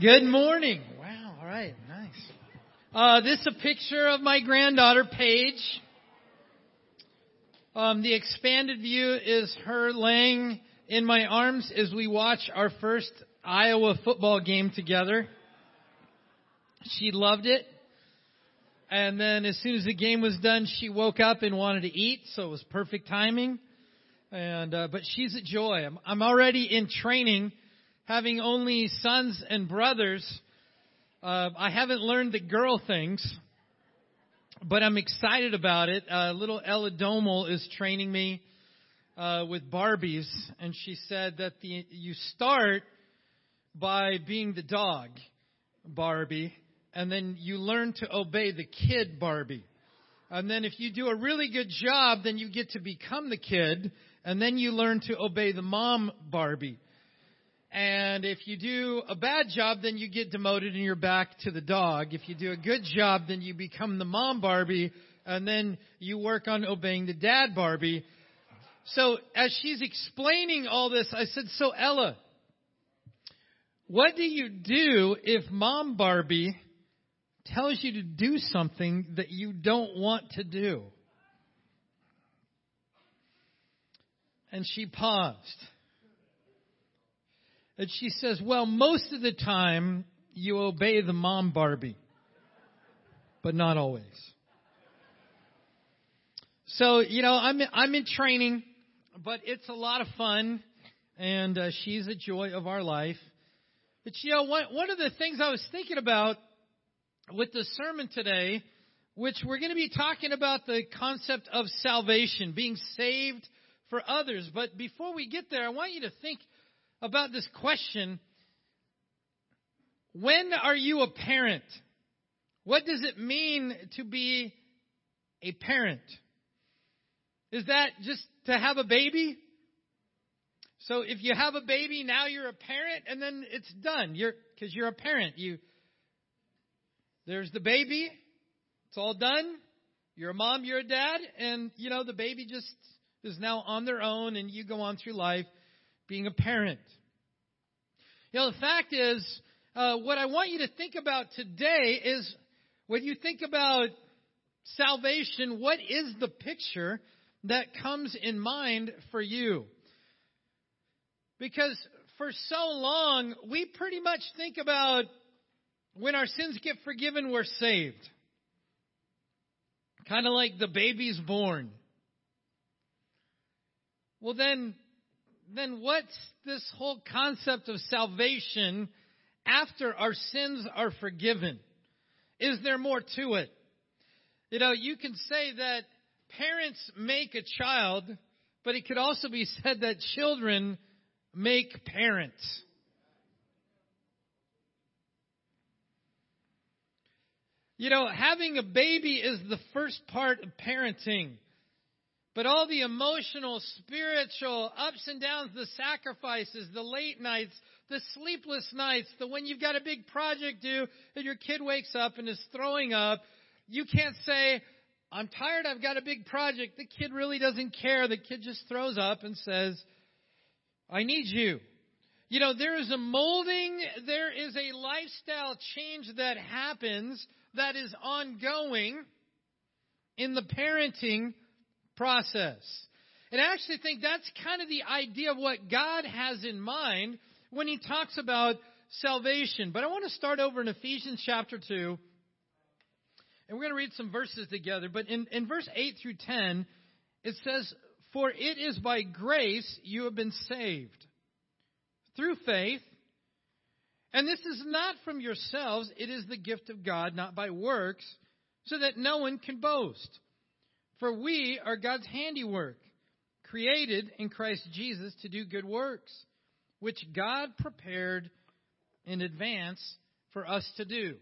Good morning. Wow. All right. Nice. Uh, this is a picture of my granddaughter, Paige. Um, the expanded view is her laying in my arms as we watch our first Iowa football game together. She loved it. And then as soon as the game was done, she woke up and wanted to eat, so it was perfect timing. And, uh, but she's a joy. I'm, I'm already in training having only sons and brothers, uh, I haven't learned the girl things, but I'm excited about it. Uh, little Ella Domel is training me uh, with Barbies, and she said that the you start by being the dog, Barbie, and then you learn to obey the kid, Barbie. And then if you do a really good job, then you get to become the kid, and then you learn to obey the mom, Barbie. And if you do a bad job, then you get demoted and you're back to the dog. If you do a good job, then you become the mom Barbie and then you work on obeying the dad Barbie. So as she's explaining all this, I said, so Ella, what do you do if mom Barbie tells you to do something that you don't want to do? And she paused. And she says, Well, most of the time you obey the mom Barbie, but not always. So, you know, I'm, I'm in training, but it's a lot of fun, and uh, she's a joy of our life. But, you know, one, one of the things I was thinking about with the sermon today, which we're going to be talking about the concept of salvation, being saved for others. But before we get there, I want you to think about this question When are you a parent? What does it mean to be a parent? Is that just to have a baby? So if you have a baby, now you're a parent, and then it's done. You're because you're a parent. You there's the baby. It's all done. You're a mom, you're a dad, and you know the baby just is now on their own, and you go on through life being a parent. You know, the fact is, uh, what I want you to think about today is when you think about salvation, what is the picture that comes in mind for you? Because for so long, we pretty much think about when our sins get forgiven, we're saved. Kind of like the baby's born. Well, then then what's this whole concept of salvation after our sins are forgiven? Is there more to it? You know, you can say that parents make a child, but it could also be said that children make parents. You know, having a baby is the first part of parenting. But all the emotional, spiritual ups and downs, the sacrifices, the late nights, the sleepless nights, the when you've got a big project due and your kid wakes up and is throwing up, you can't say, I'm tired, I've got a big project. The kid really doesn't care. The kid just throws up and says, I need you. You know, there is a molding, there is a lifestyle change that happens that is ongoing in the parenting process. And I actually think that's kind of the idea of what God has in mind when he talks about salvation. But I want to start over in Ephesians chapter 2. And we're going to read some verses together. But in, in verse 8 through 10, it says, For it is by grace you have been saved, through faith. And this is not from yourselves, it is the gift of God, not by works, so that no one can boast. For we are God's handiwork, created in Christ Jesus to do good works, which God prepared in advance for us to do.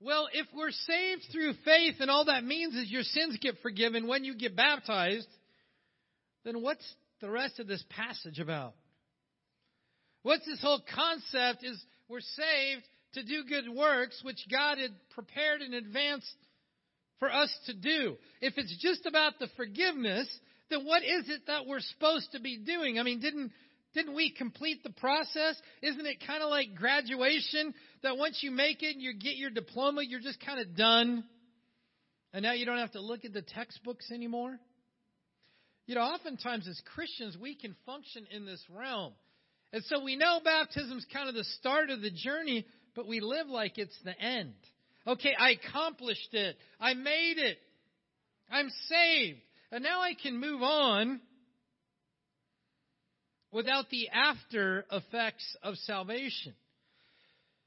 Well, if we're saved through faith and all that means is your sins get forgiven when you get baptized, then what's the rest of this passage about? What's this whole concept is we're saved to do good works which God had prepared in advance for us to do. If it's just about the forgiveness, then what is it that we're supposed to be doing? I mean, didn't Didn't we complete the process? Isn't it kind of like graduation that once you make it and you get your diploma, you're just kind of done? And now you don't have to look at the textbooks anymore? You know, oftentimes as Christians, we can function in this realm. And so we know baptism's kind of the start of the journey, but we live like it's the end. Okay, I accomplished it. I made it. I'm saved. And now I can move on without the after effects of salvation.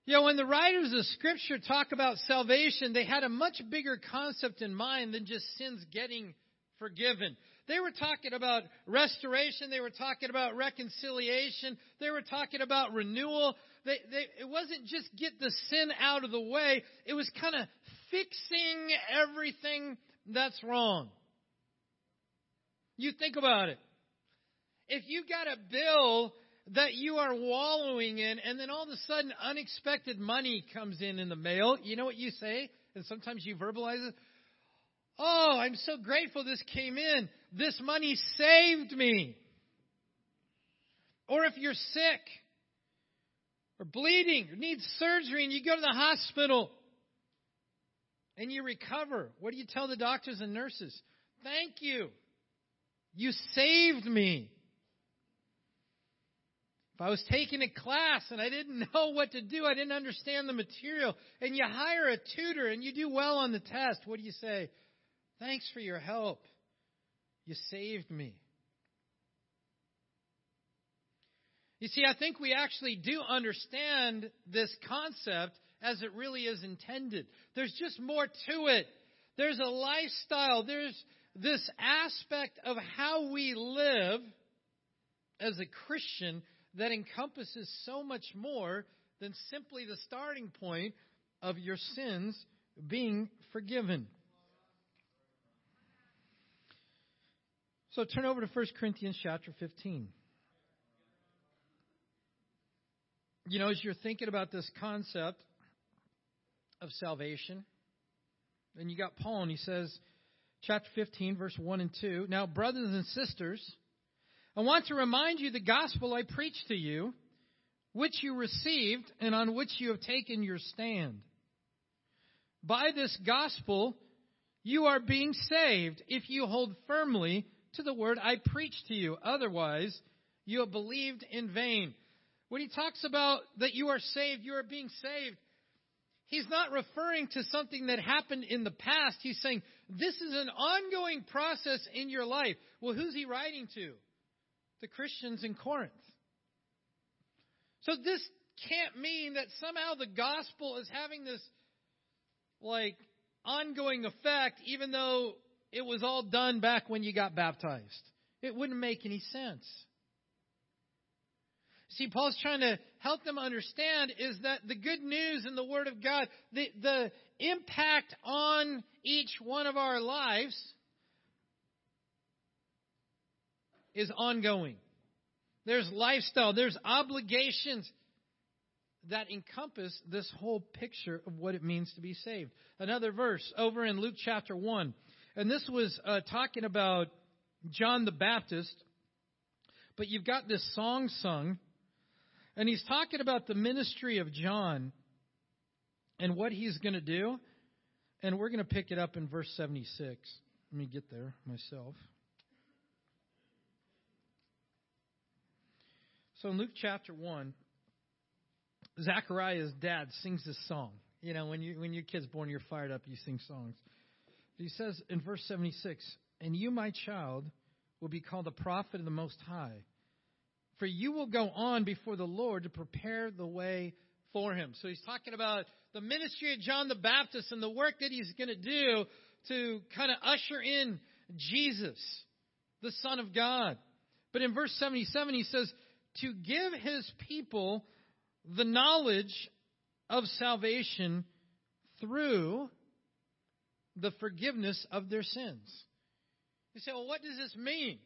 You know, when the writers of Scripture talk about salvation, they had a much bigger concept in mind than just sins getting forgiven. They were talking about restoration. They were talking about reconciliation. They were talking about renewal. They, they, it wasn't just get the sin out of the way. It was kind of fixing everything that's wrong. You think about it. If you got a bill that you are wallowing in, and then all of a sudden unexpected money comes in in the mail, you know what you say? And sometimes you verbalize it. Oh, I'm so grateful this came in. This money saved me. Or if you're sick or bleeding or need surgery and you go to the hospital and you recover, what do you tell the doctors and nurses? Thank you. You saved me. If I was taking a class and I didn't know what to do, I didn't understand the material, and you hire a tutor and you do well on the test, what do you say? Thanks for your help. You saved me. You see, I think we actually do understand this concept as it really is intended. There's just more to it. There's a lifestyle. There's this aspect of how we live as a Christian that encompasses so much more than simply the starting point of your sins being forgiven. So turn over to 1 Corinthians chapter 15. You know, as you're thinking about this concept of salvation, and you got Paul, and he says, chapter 15, verse 1 and 2. Now, brothers and sisters, I want to remind you the gospel I preached to you, which you received and on which you have taken your stand. By this gospel, you are being saved if you hold firmly to the word I preached to you. Otherwise, you have believed in vain. When he talks about that you are saved, you are being saved, he's not referring to something that happened in the past. He's saying this is an ongoing process in your life. Well, who's he writing to? The Christians in Corinth. So this can't mean that somehow the gospel is having this like ongoing effect even though it was all done back when you got baptized. It wouldn't make any sense. See, Paul's trying to help them understand is that the good news in the Word of God, the, the impact on each one of our lives is ongoing. There's lifestyle, there's obligations that encompass this whole picture of what it means to be saved. Another verse over in Luke chapter 1. And this was uh, talking about John the Baptist, but you've got this song sung, and he's talking about the ministry of John and what he's going to do. And we're going to pick it up in verse 76. Let me get there myself. So in Luke chapter 1, Zachariah's dad sings this song. You know, when you when your kid's born, you're fired up, you sing songs. He says in verse 76 And you, my child, will be called the prophet of the Most High, for you will go on before the Lord to prepare the way for him. So he's talking about the ministry of John the Baptist and the work that he's going to do to kind of usher in Jesus, the Son of God. But in verse 77, he says, to give his people the knowledge of salvation through the forgiveness of their sins. You say, well, what does this mean?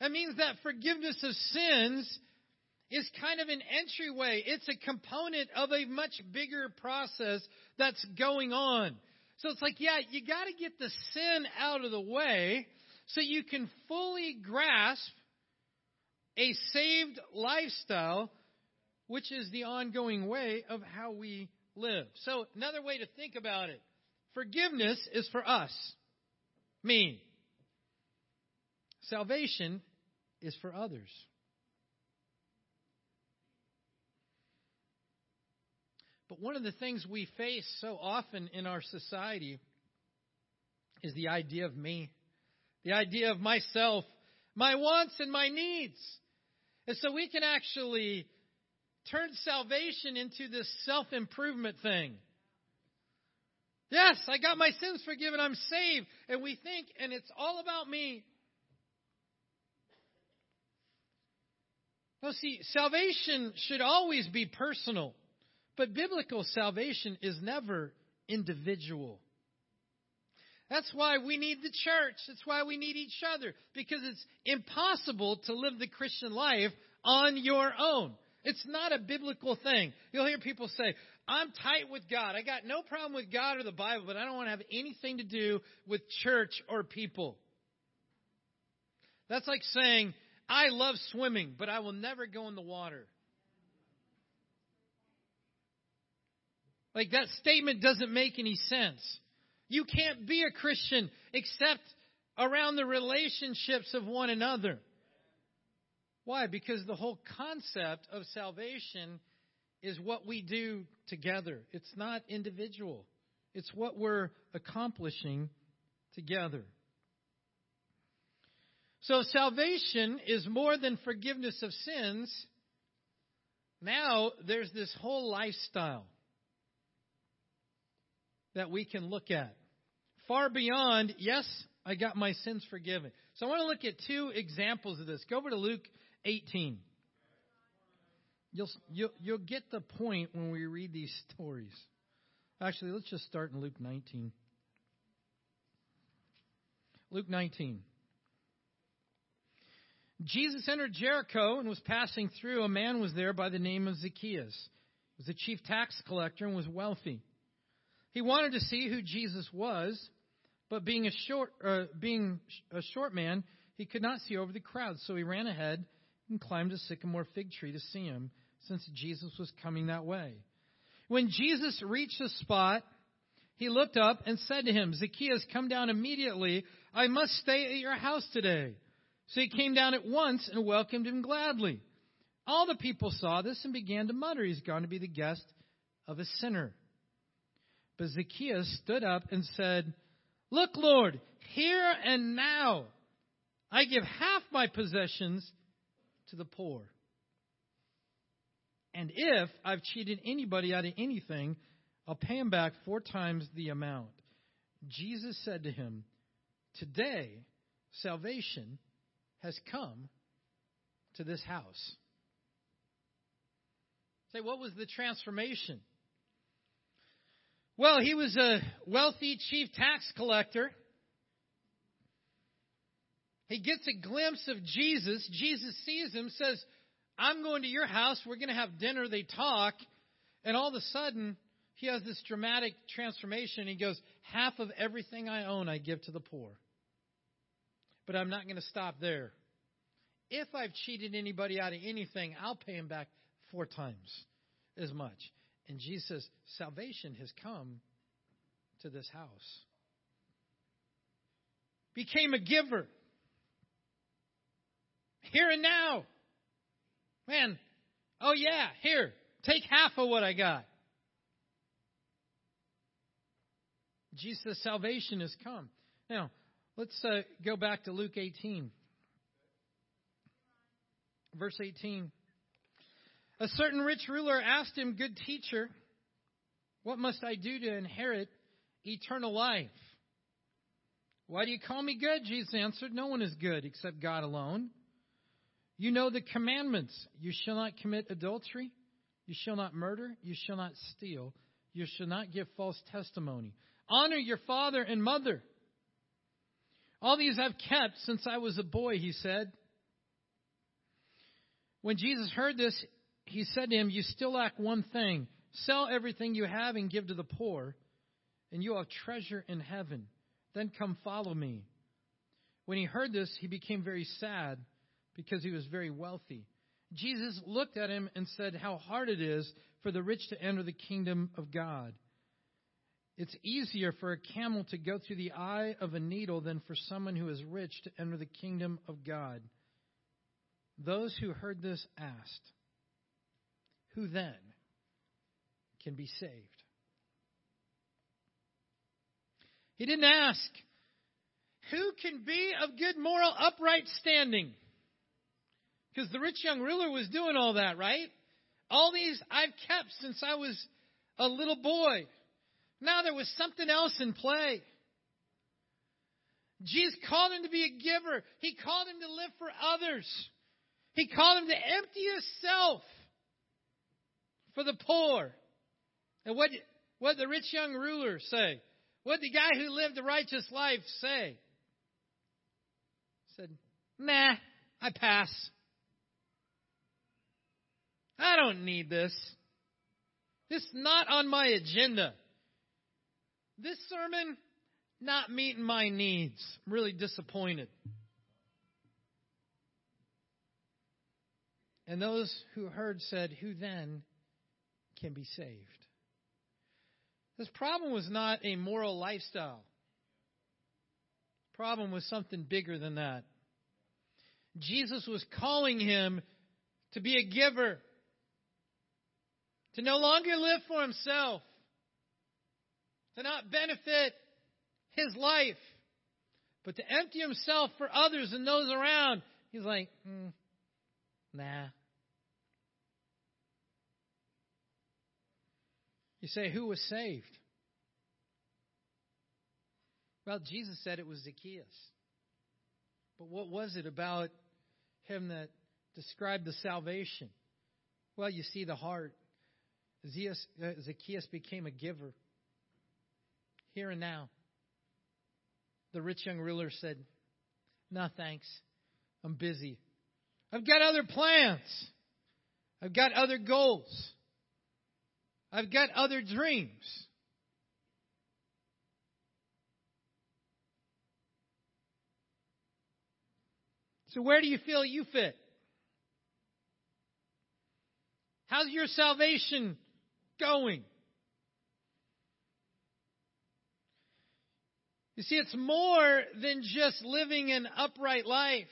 That means that forgiveness of sins is kind of an entryway. It's a component of a much bigger process that's going on. So it's like, yeah, you got to get the sin out of the way so you can fully grasp a saved lifestyle, which is the ongoing way of how we live. So, another way to think about it forgiveness is for us, me. Salvation is for others. But one of the things we face so often in our society is the idea of me, the idea of myself, my wants and my needs. And so we can actually turn salvation into this self improvement thing. Yes, I got my sins forgiven, I'm saved. And we think, and it's all about me. No, see, salvation should always be personal, but biblical salvation is never individual. That's why we need the church. That's why we need each other, because it's impossible to live the Christian life on your own. It's not a biblical thing. You'll hear people say, I'm tight with God. I got no problem with God or the Bible, but I don't want to have anything to do with church or people. That's like saying, I love swimming, but I will never go in the water. Like that statement doesn't make any sense. You can't be a Christian except around the relationships of one another. Why? Because the whole concept of salvation is what we do together. It's not individual. It's what we're accomplishing together. So salvation is more than forgiveness of sins. Now there's this whole lifestyle that we can look at. Far beyond, yes, I got my sins forgiven. So I want to look at two examples of this. Go over to Luke 18. You'll, you'll, you'll get the point when we read these stories. Actually, let's just start in Luke 19. Luke 19. Jesus entered Jericho and was passing through. A man was there by the name of Zacchaeus. He was a chief tax collector and was wealthy. He wanted to see who Jesus was, but being a short, uh, being a short man, he could not see over the crowd. So he ran ahead and climbed a sycamore fig tree to see him, since Jesus was coming that way. When Jesus reached the spot, he looked up and said to him, Zacchaeus, come down immediately. I must stay at your house today. So he came down at once and welcomed him gladly. All the people saw this and began to mutter, He's gone to be the guest of a sinner. But Zacchaeus stood up and said, Look, Lord, here and now I give half my possessions to the poor. And if I've cheated anybody out of anything, I'll pay him back four times the amount. Jesus said to him, Today salvation has come to this house. Say, what was the transformation? Well, he was a wealthy chief tax collector. He gets a glimpse of Jesus. Jesus sees him, says, I'm going to your house. We're going to have dinner. They talk. And all of a sudden, he has this dramatic transformation. He goes, Half of everything I own, I give to the poor. But I'm not going to stop there. If I've cheated anybody out of anything, I'll pay him back four times as much. And Jesus Salvation has come to this house. Became a giver. Here and now. Man, oh yeah, here, take half of what I got. Jesus' salvation has come. Now, let's uh, go back to Luke 18. Verse 18. A certain rich ruler asked him, Good teacher, what must I do to inherit eternal life? Why do you call me good? Jesus answered, No one is good except God alone. You know the commandments. You shall not commit adultery. You shall not murder. You shall not steal. You shall not give false testimony. Honor your father and mother. All these I've kept since I was a boy, he said. When Jesus heard this, he said to him, You still lack one thing. Sell everything you have and give to the poor, and you will have treasure in heaven. Then come follow me. When he heard this, he became very sad because he was very wealthy. Jesus looked at him and said, How hard it is for the rich to enter the kingdom of God. It's easier for a camel to go through the eye of a needle than for someone who is rich to enter the kingdom of God. Those who heard this asked, Who then can be saved? He didn't ask, Who can be of good moral upright standing? Because the rich young ruler was doing all that, right? All these I've kept since I was a little boy. Now there was something else in play. Jesus called him to be a giver. He called him to live for others. He called him to empty himself for the poor. And what what the rich young ruler say? What the guy who lived a righteous life say? He said, "Nah, I pass. I don't need this. This is not on my agenda." This sermon, not meeting my needs. I'm really disappointed. And those who heard said, Who then can be saved? This problem was not a moral lifestyle. The problem was something bigger than that. Jesus was calling him to be a giver, to no longer live for himself, to not benefit his life, but to empty himself for others and those around. He's like, mm, nah. You say, who was saved? Well, Jesus said it was Zacchaeus. But what was it about him that described the salvation? Well, you see the heart. Uh, Zacchaeus became a giver here and now. The rich young ruler said, No, thanks. I'm busy. I've got other plans. I've got other goals. I've got other dreams. So, where do you feel you fit? How's your salvation going? You see, it's more than just living an upright life.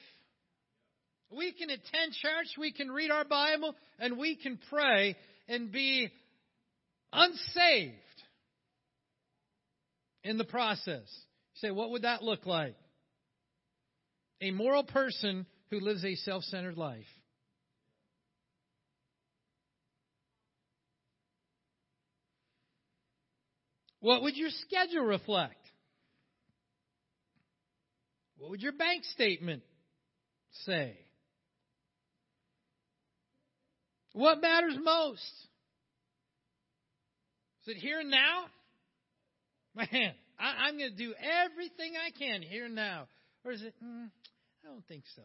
We can attend church, we can read our Bible, and we can pray and be unsaved in the process. You say, what would that look like? A moral person who lives a self centered life. What would your schedule reflect? What would your bank statement say? What matters most? Is it here and now? Man, I, am going to do everything I can here and now. Or is it, mm, I don't think so.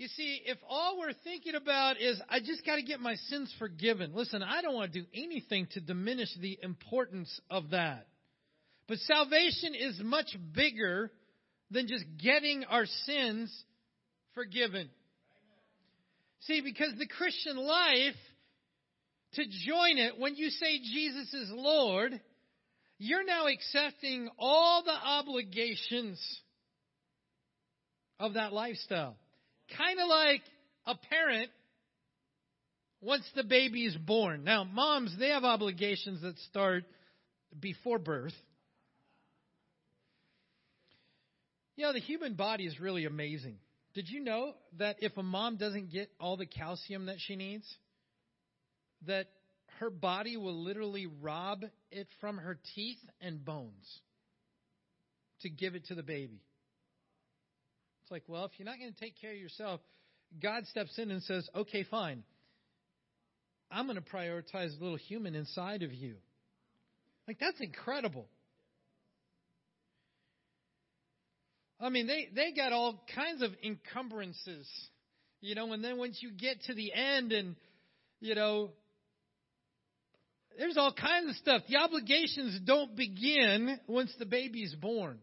You see, if all we're thinking about is, I just got to get my sins forgiven, listen, I don't want to do anything to diminish the importance of that. But salvation is much bigger than just getting our sins forgiven. See, because the Christian life, to join it, when you say Jesus is Lord, you're now accepting all the obligations of that lifestyle. Kind of like a parent once the baby is born. Now, moms, they have obligations that start before birth. You know, the human body is really amazing. Did you know that if a mom doesn't get all the calcium that she needs, that her body will literally rob it from her teeth and bones to give it to the baby? It's like, well, if you're not going to take care of yourself, God steps in and says, okay, fine. I'm going to prioritize the little human inside of you. Like, that's incredible. I mean, they, they got all kinds of encumbrances, you know, and then once you get to the end and, you know, there's all kinds of stuff. The obligations don't begin once the baby's born.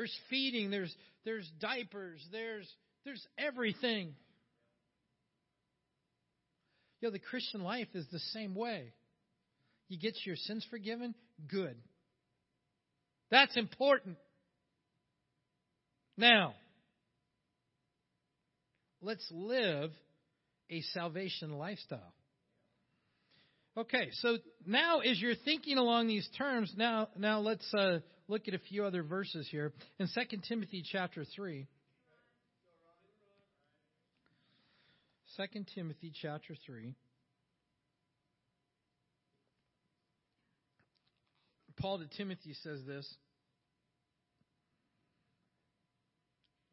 There's feeding, there's there's diapers, there's there's everything. You know, the Christian life is the same way. You get your sins forgiven, good. That's important. Now, let's live a salvation lifestyle. Okay, so now as you're thinking along these terms, now now let's uh, look at a few other verses here in 2 Timothy chapter 3. 2 Timothy chapter 3. Paul to Timothy says this.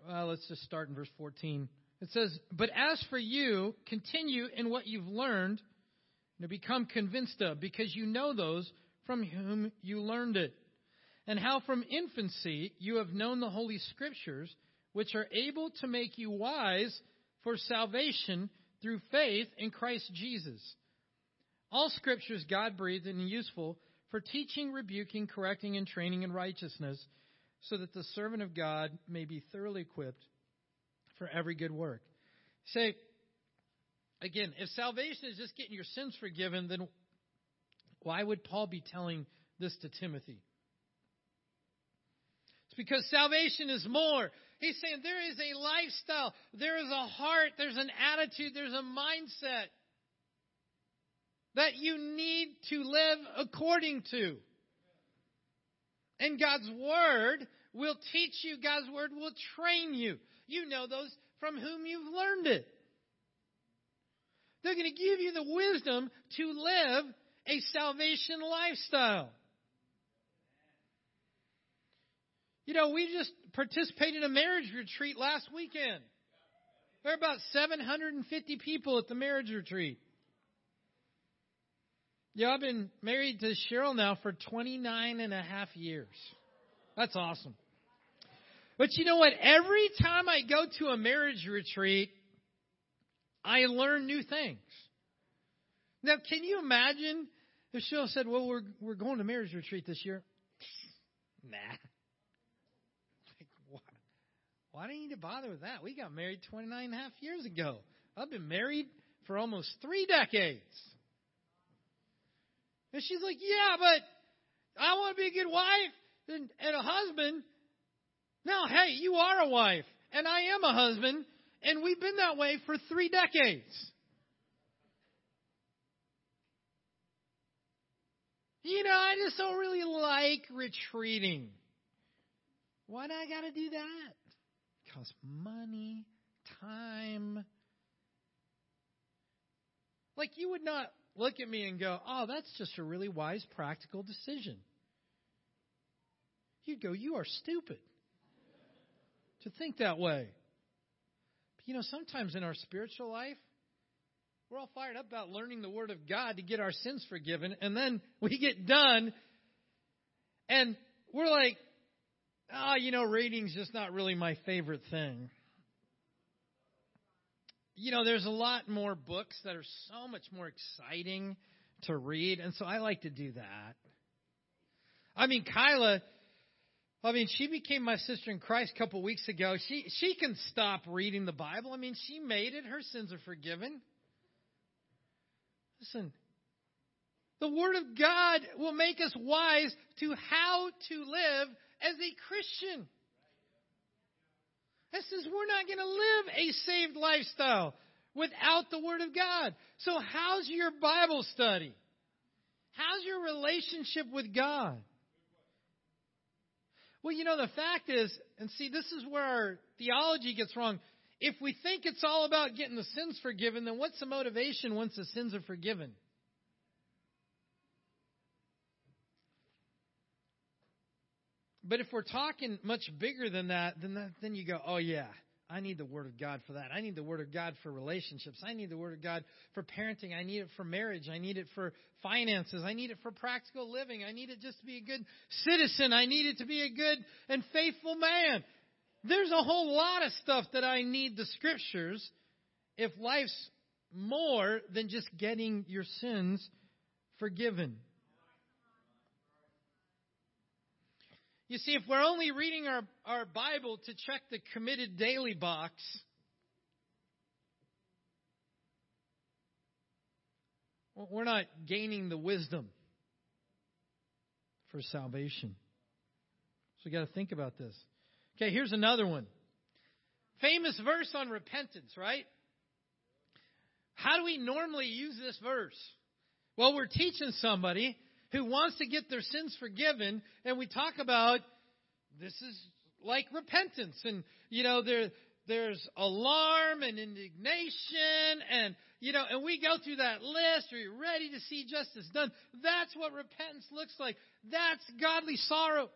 Well, let's just start in verse 14. It says, But as for you, continue in what you've learned and become convinced of, because you know those from whom you learned it, and how from infancy you have known the Holy Scriptures, which are able to make you wise for salvation through faith in Christ Jesus. All Scriptures God breathed and useful for teaching, rebuking, correcting, and training in righteousness, so that the servant of God may be thoroughly equipped for every good work. Say, again, if salvation is just getting your sins forgiven, then why would Paul be telling this to Timothy? Because salvation is more. He's saying there is a lifestyle, there is a heart, there's an attitude, there's a mindset that you need to live according to. And God's Word will teach you, God's Word will train you. You know those from whom you've learned it. They're going to give you the wisdom to live a salvation lifestyle. You know, we just participated in a marriage retreat last weekend. There are about 750 people at the marriage retreat. Yeah, I've been married to Cheryl now for 29 and a half years. That's awesome. But you know what? Every time I go to a marriage retreat, I learn new things. Now, can you imagine if Cheryl said, Well, we're, we're going to marriage retreat this year? nah. Why do you need to bother with that? We got married 29 and a half years ago. I've been married for almost three decades. And she's like, Yeah, but I want to be a good wife and, and a husband. Now, hey, you are a wife, and I am a husband, and we've been that way for three decades. You know, I just don't really like retreating. Why do I got to do that? Because money, time. Like, you would not look at me and go, oh, that's just a really wise, practical decision. You'd go, you are stupid to think that way. But you know, sometimes in our spiritual life, we're all fired up about learning the Word of God to get our sins forgiven, and then we get done, and we're like, oh, you know, reading's just not really my favorite thing. You know, there's a lot more books that are so much more exciting to read, and so I like to do that. I mean, Kyla I mean, she became my sister in Christ a couple weeks ago. She she can stop reading the Bible. I mean, she made it. Her sins are forgiven. Listen, the Word of God will make us wise to how to live as a Christian. That says we're not going to live a saved lifestyle without the Word of God. So, how's your Bible study? How's your relationship with God? Well, you know, the fact is, and see, this is where our theology gets wrong. If we think it's all about getting the sins forgiven, then what's the motivation once the sins are forgiven? But if we're talking much bigger than that, then that, then you go, oh yeah, I need the Word of God for that. I need the Word of God for relationships. I need the Word of God for parenting. I need it for marriage. I need it for finances. I need it for practical living. I need it just to be a good citizen. I need it to be a good and faithful man. There's a whole lot of stuff that I need the Scriptures if life's more than just getting your sins forgiven. You see, if we're only reading our, our Bible to check the committed daily box, we're not gaining the wisdom for salvation. So we got to think about this. Okay, here's another one. Famous verse on repentance, right? How do we normally use this verse? Well, we're teaching somebody who wants to get their sins forgiven, and we talk about this is like repentance, and you know there there's alarm and indignation, and you know, and we go through that list. Are you ready to see justice done? That's what repentance looks like. That's godly sorrow.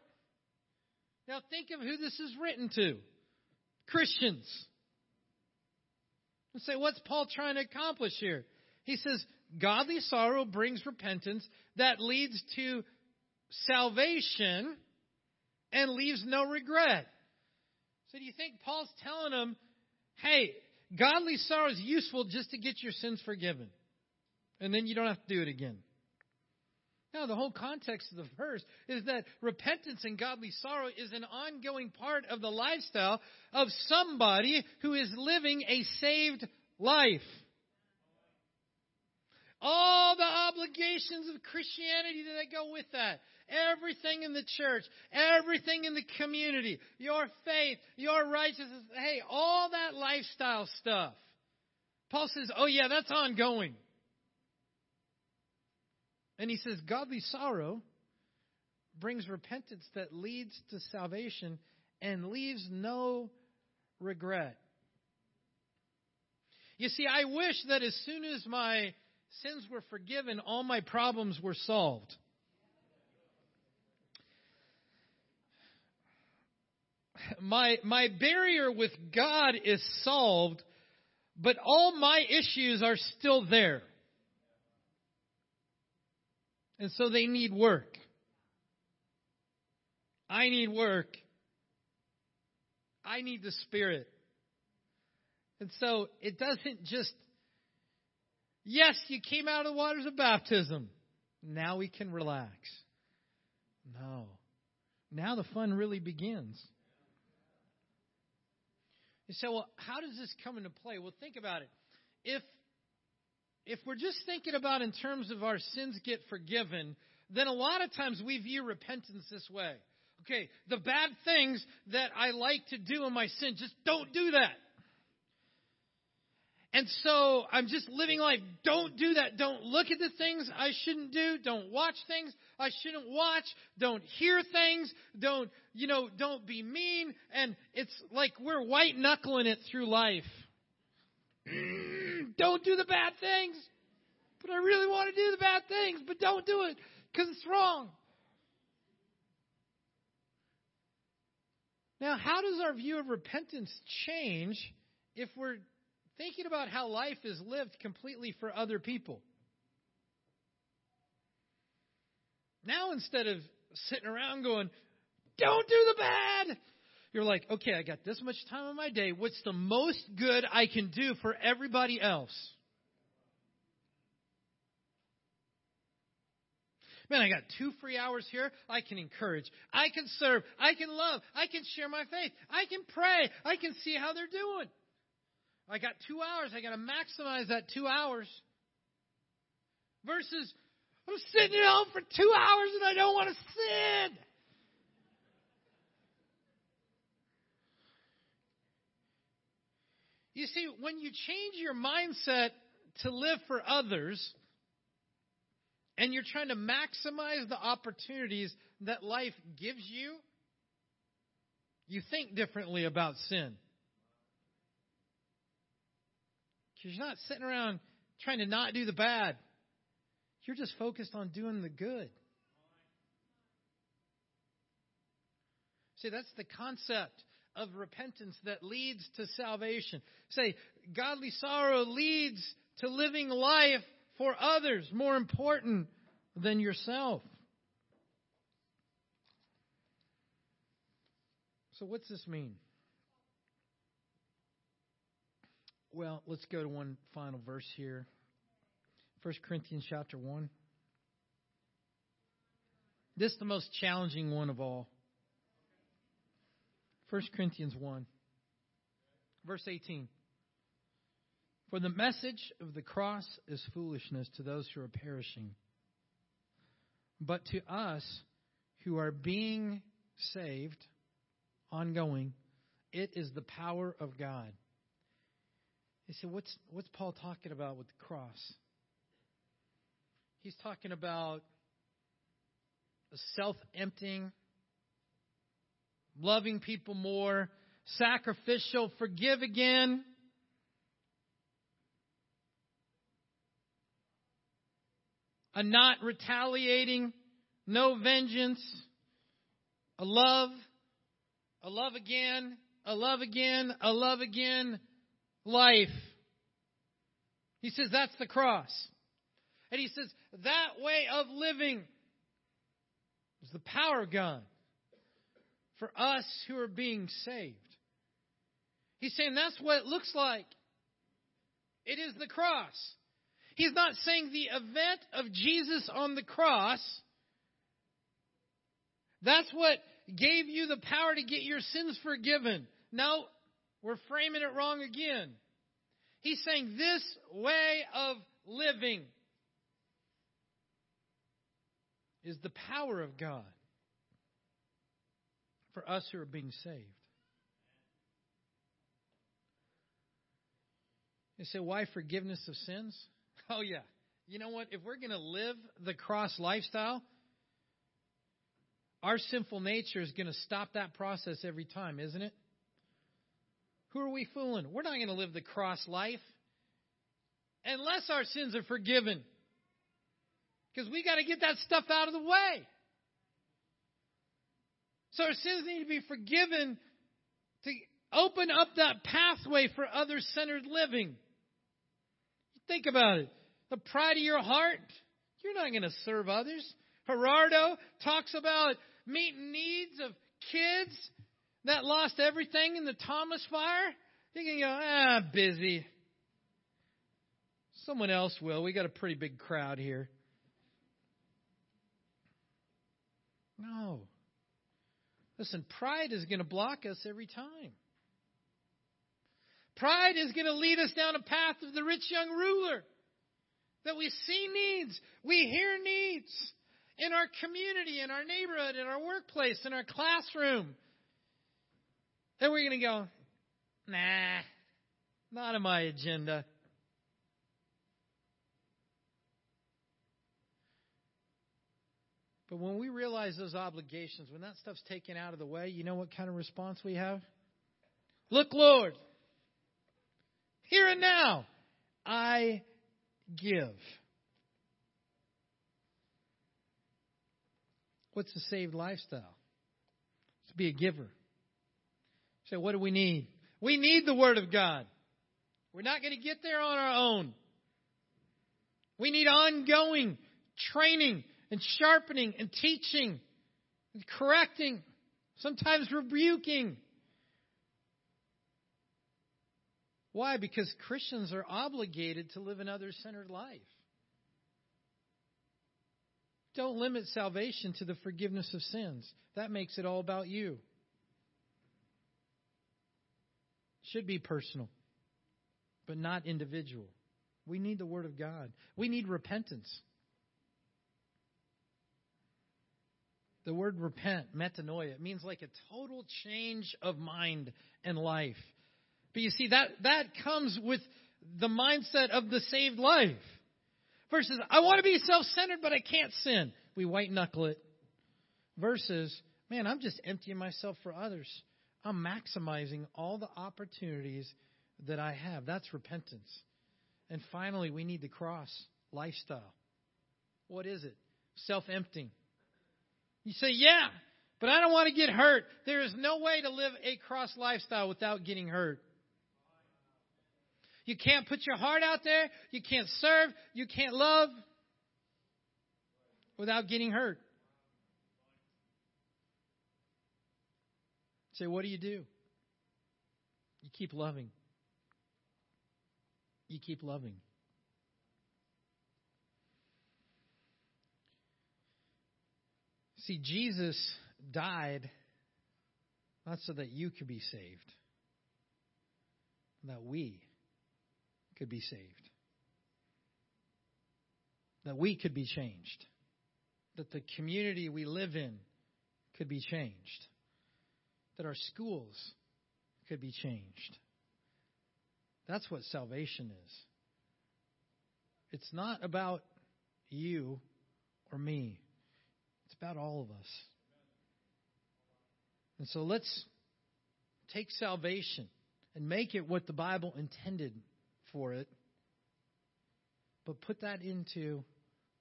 Now think of who this is written to. Christians. And say, what's Paul trying to accomplish here? He says, godly sorrow brings repentance that leads to salvation and leaves no regret. So do you think Paul's telling them, hey, godly sorrow is useful just to get your sins forgiven? And then you don't have to do it again. Now, the whole context of the verse is that repentance and godly sorrow is an ongoing part of the lifestyle of somebody who is living a saved life. All the obligations of Christianity that go with that. Everything in the church, everything in the community, your faith, your righteousness, hey, all that lifestyle stuff. Paul says, oh yeah, that's ongoing. And he says, godly sorrow brings repentance that leads to salvation and leaves no regret. You see, I wish that as soon as my sins were forgiven, all my problems were solved. My, my barrier with God is solved, but all my issues are still there. And so they need work. I need work. I need the Spirit. And so it doesn't just, yes, you came out of the waters of baptism. Now we can relax. No. Now the fun really begins. You say, well, how does this come into play? Well, think about it. If if we're just thinking about in terms of our sins get forgiven, then a lot of times we view repentance this way. Okay, the bad things that I like to do in my sin, just don't do that. And so I'm just living life. Don't do that. Don't look at the things I shouldn't do. Don't watch things I shouldn't watch. Don't hear things. Don't, you know, don't be mean. And it's like we're white knuckling it through life. Mm, don't do the bad things. But I really want to do the bad things, but don't do it because it's wrong. Now, how does our view of repentance change if we're thinking about how life is lived completely for other people? Now, instead of sitting around going, don't do the bad, you're like, okay, I got this much time in my day. What's the most good I can do for everybody else? Man, I got two free hours here. I can encourage. I can serve. I can love. I can share my faith. I can pray. I can see how they're doing. I got two hours. I got to maximize that two hours. Versus, I'm sitting at home for two hours and I don't want to sin. You see, when you change your mindset to live for others, and you're trying to maximize the opportunities that life gives you, you think differently about sin. Because you're not sitting around trying to not do the bad. You're just focused on doing the good. See, that's the concept of repentance that leads to salvation. Say, godly sorrow leads to living life for others more important than yourself. So, what's this mean? Well, let's go to one final verse here. 1 Corinthians chapter 1. This is the most challenging one of all. 1 Corinthians 1, verse 18. For the message of the cross is foolishness to those who are perishing. But to us who are being saved, ongoing, it is the power of God. He said, what's, what's Paul talking about with the cross? He's talking about a self emptying, loving people more, sacrificial, forgive again. A not retaliating, no vengeance, a love, a love again, a love again, a love again, life. He says that's the cross. And he says that way of living is the power of God for us who are being saved. He's saying that's what it looks like. It is the cross. He's not saying the event of Jesus on the cross. That's what gave you the power to get your sins forgiven. No, we're framing it wrong again. He's saying this way of living is the power of God for us who are being saved. You say, why forgiveness of sins? Oh, yeah. You know what? If we're going to live the cross lifestyle, our sinful nature is going to stop that process every time, isn't it? Who are we fooling? We're not going to live the cross life unless our sins are forgiven. Because we got to get that stuff out of the way. So our sins need to be forgiven to open up that pathway for other centered living. Think about it. The pride of your heart, you're not going to serve others. Gerardo talks about meeting needs of kids that lost everything in the Thomas fire. You can go, ah, busy. Someone else will. We got a pretty big crowd here. No. Listen, pride is going to block us every time. Pride is going to lead us down a path of the rich young ruler. That we see needs, we hear needs in our community, in our neighborhood, in our workplace, in our classroom. Then we're going to go, nah, not on my agenda. But when we realize those obligations, when that stuff's taken out of the way, you know what kind of response we have? Look, Lord, here and now, I give. What's the saved lifestyle? To be a giver. So, what do we need? We need the Word of God. We're not going to get there on our own. We need ongoing training and sharpening and teaching and correcting, sometimes rebuking. Why? Because Christians are obligated to live an other centered life. Don't limit salvation to the forgiveness of sins. That makes it all about you. Should be personal, but not individual. We need the Word of God. We need repentance. The word repent, metanoia, it means like a total change of mind and life. But you see, that, that comes with the mindset of the saved life. Versus, I want to be self centered, but I can't sin. We white knuckle it. Versus, man, I'm just emptying myself for others. I'm maximizing all the opportunities that I have. That's repentance. And finally, we need the cross lifestyle. What is it? Self emptying. You say, yeah, but I don't want to get hurt. There is no way to live a cross lifestyle without getting hurt. You can't put your heart out there. You can't serve. You can't love without getting hurt. Say, what do you do? You keep loving. You keep loving. See, Jesus died Not so that you could be saved, that we could be saved, that we could be changed, that the community we live in could be changed, that our schools could be changed. That's what salvation is. It's not about you or me. It's about all of us. And so let's take salvation and make it what the Bible intended for it, but put that into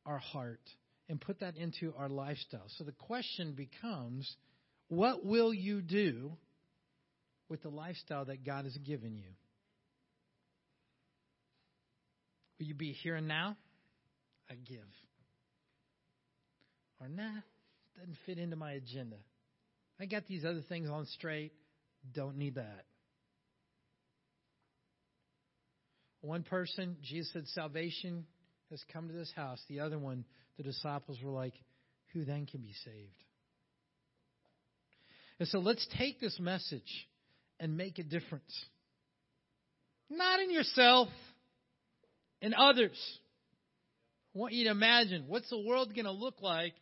our heart and put that into our lifestyle. So the question becomes what will you do with the lifestyle that God has given you? Will you be here and now? I give. Or nah, doesn't fit into my agenda. I got these other things on straight. Don't need that. One person, Jesus said, salvation has come to this house. The other one, the disciples were like, who then can be saved? And so let's take this message and make a difference. Not in yourself, in others. I want you to imagine what's the world going to look like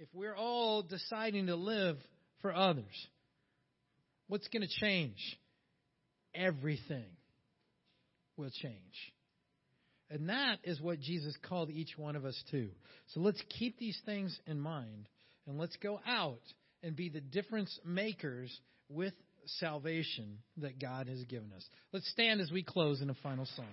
if we're all deciding to live for others. What's going to change? Everything will change. And that is what Jesus called each one of us to. So let's keep these things in mind and let's go out and be the difference makers with salvation that God has given us. Let's stand as we close in a final song.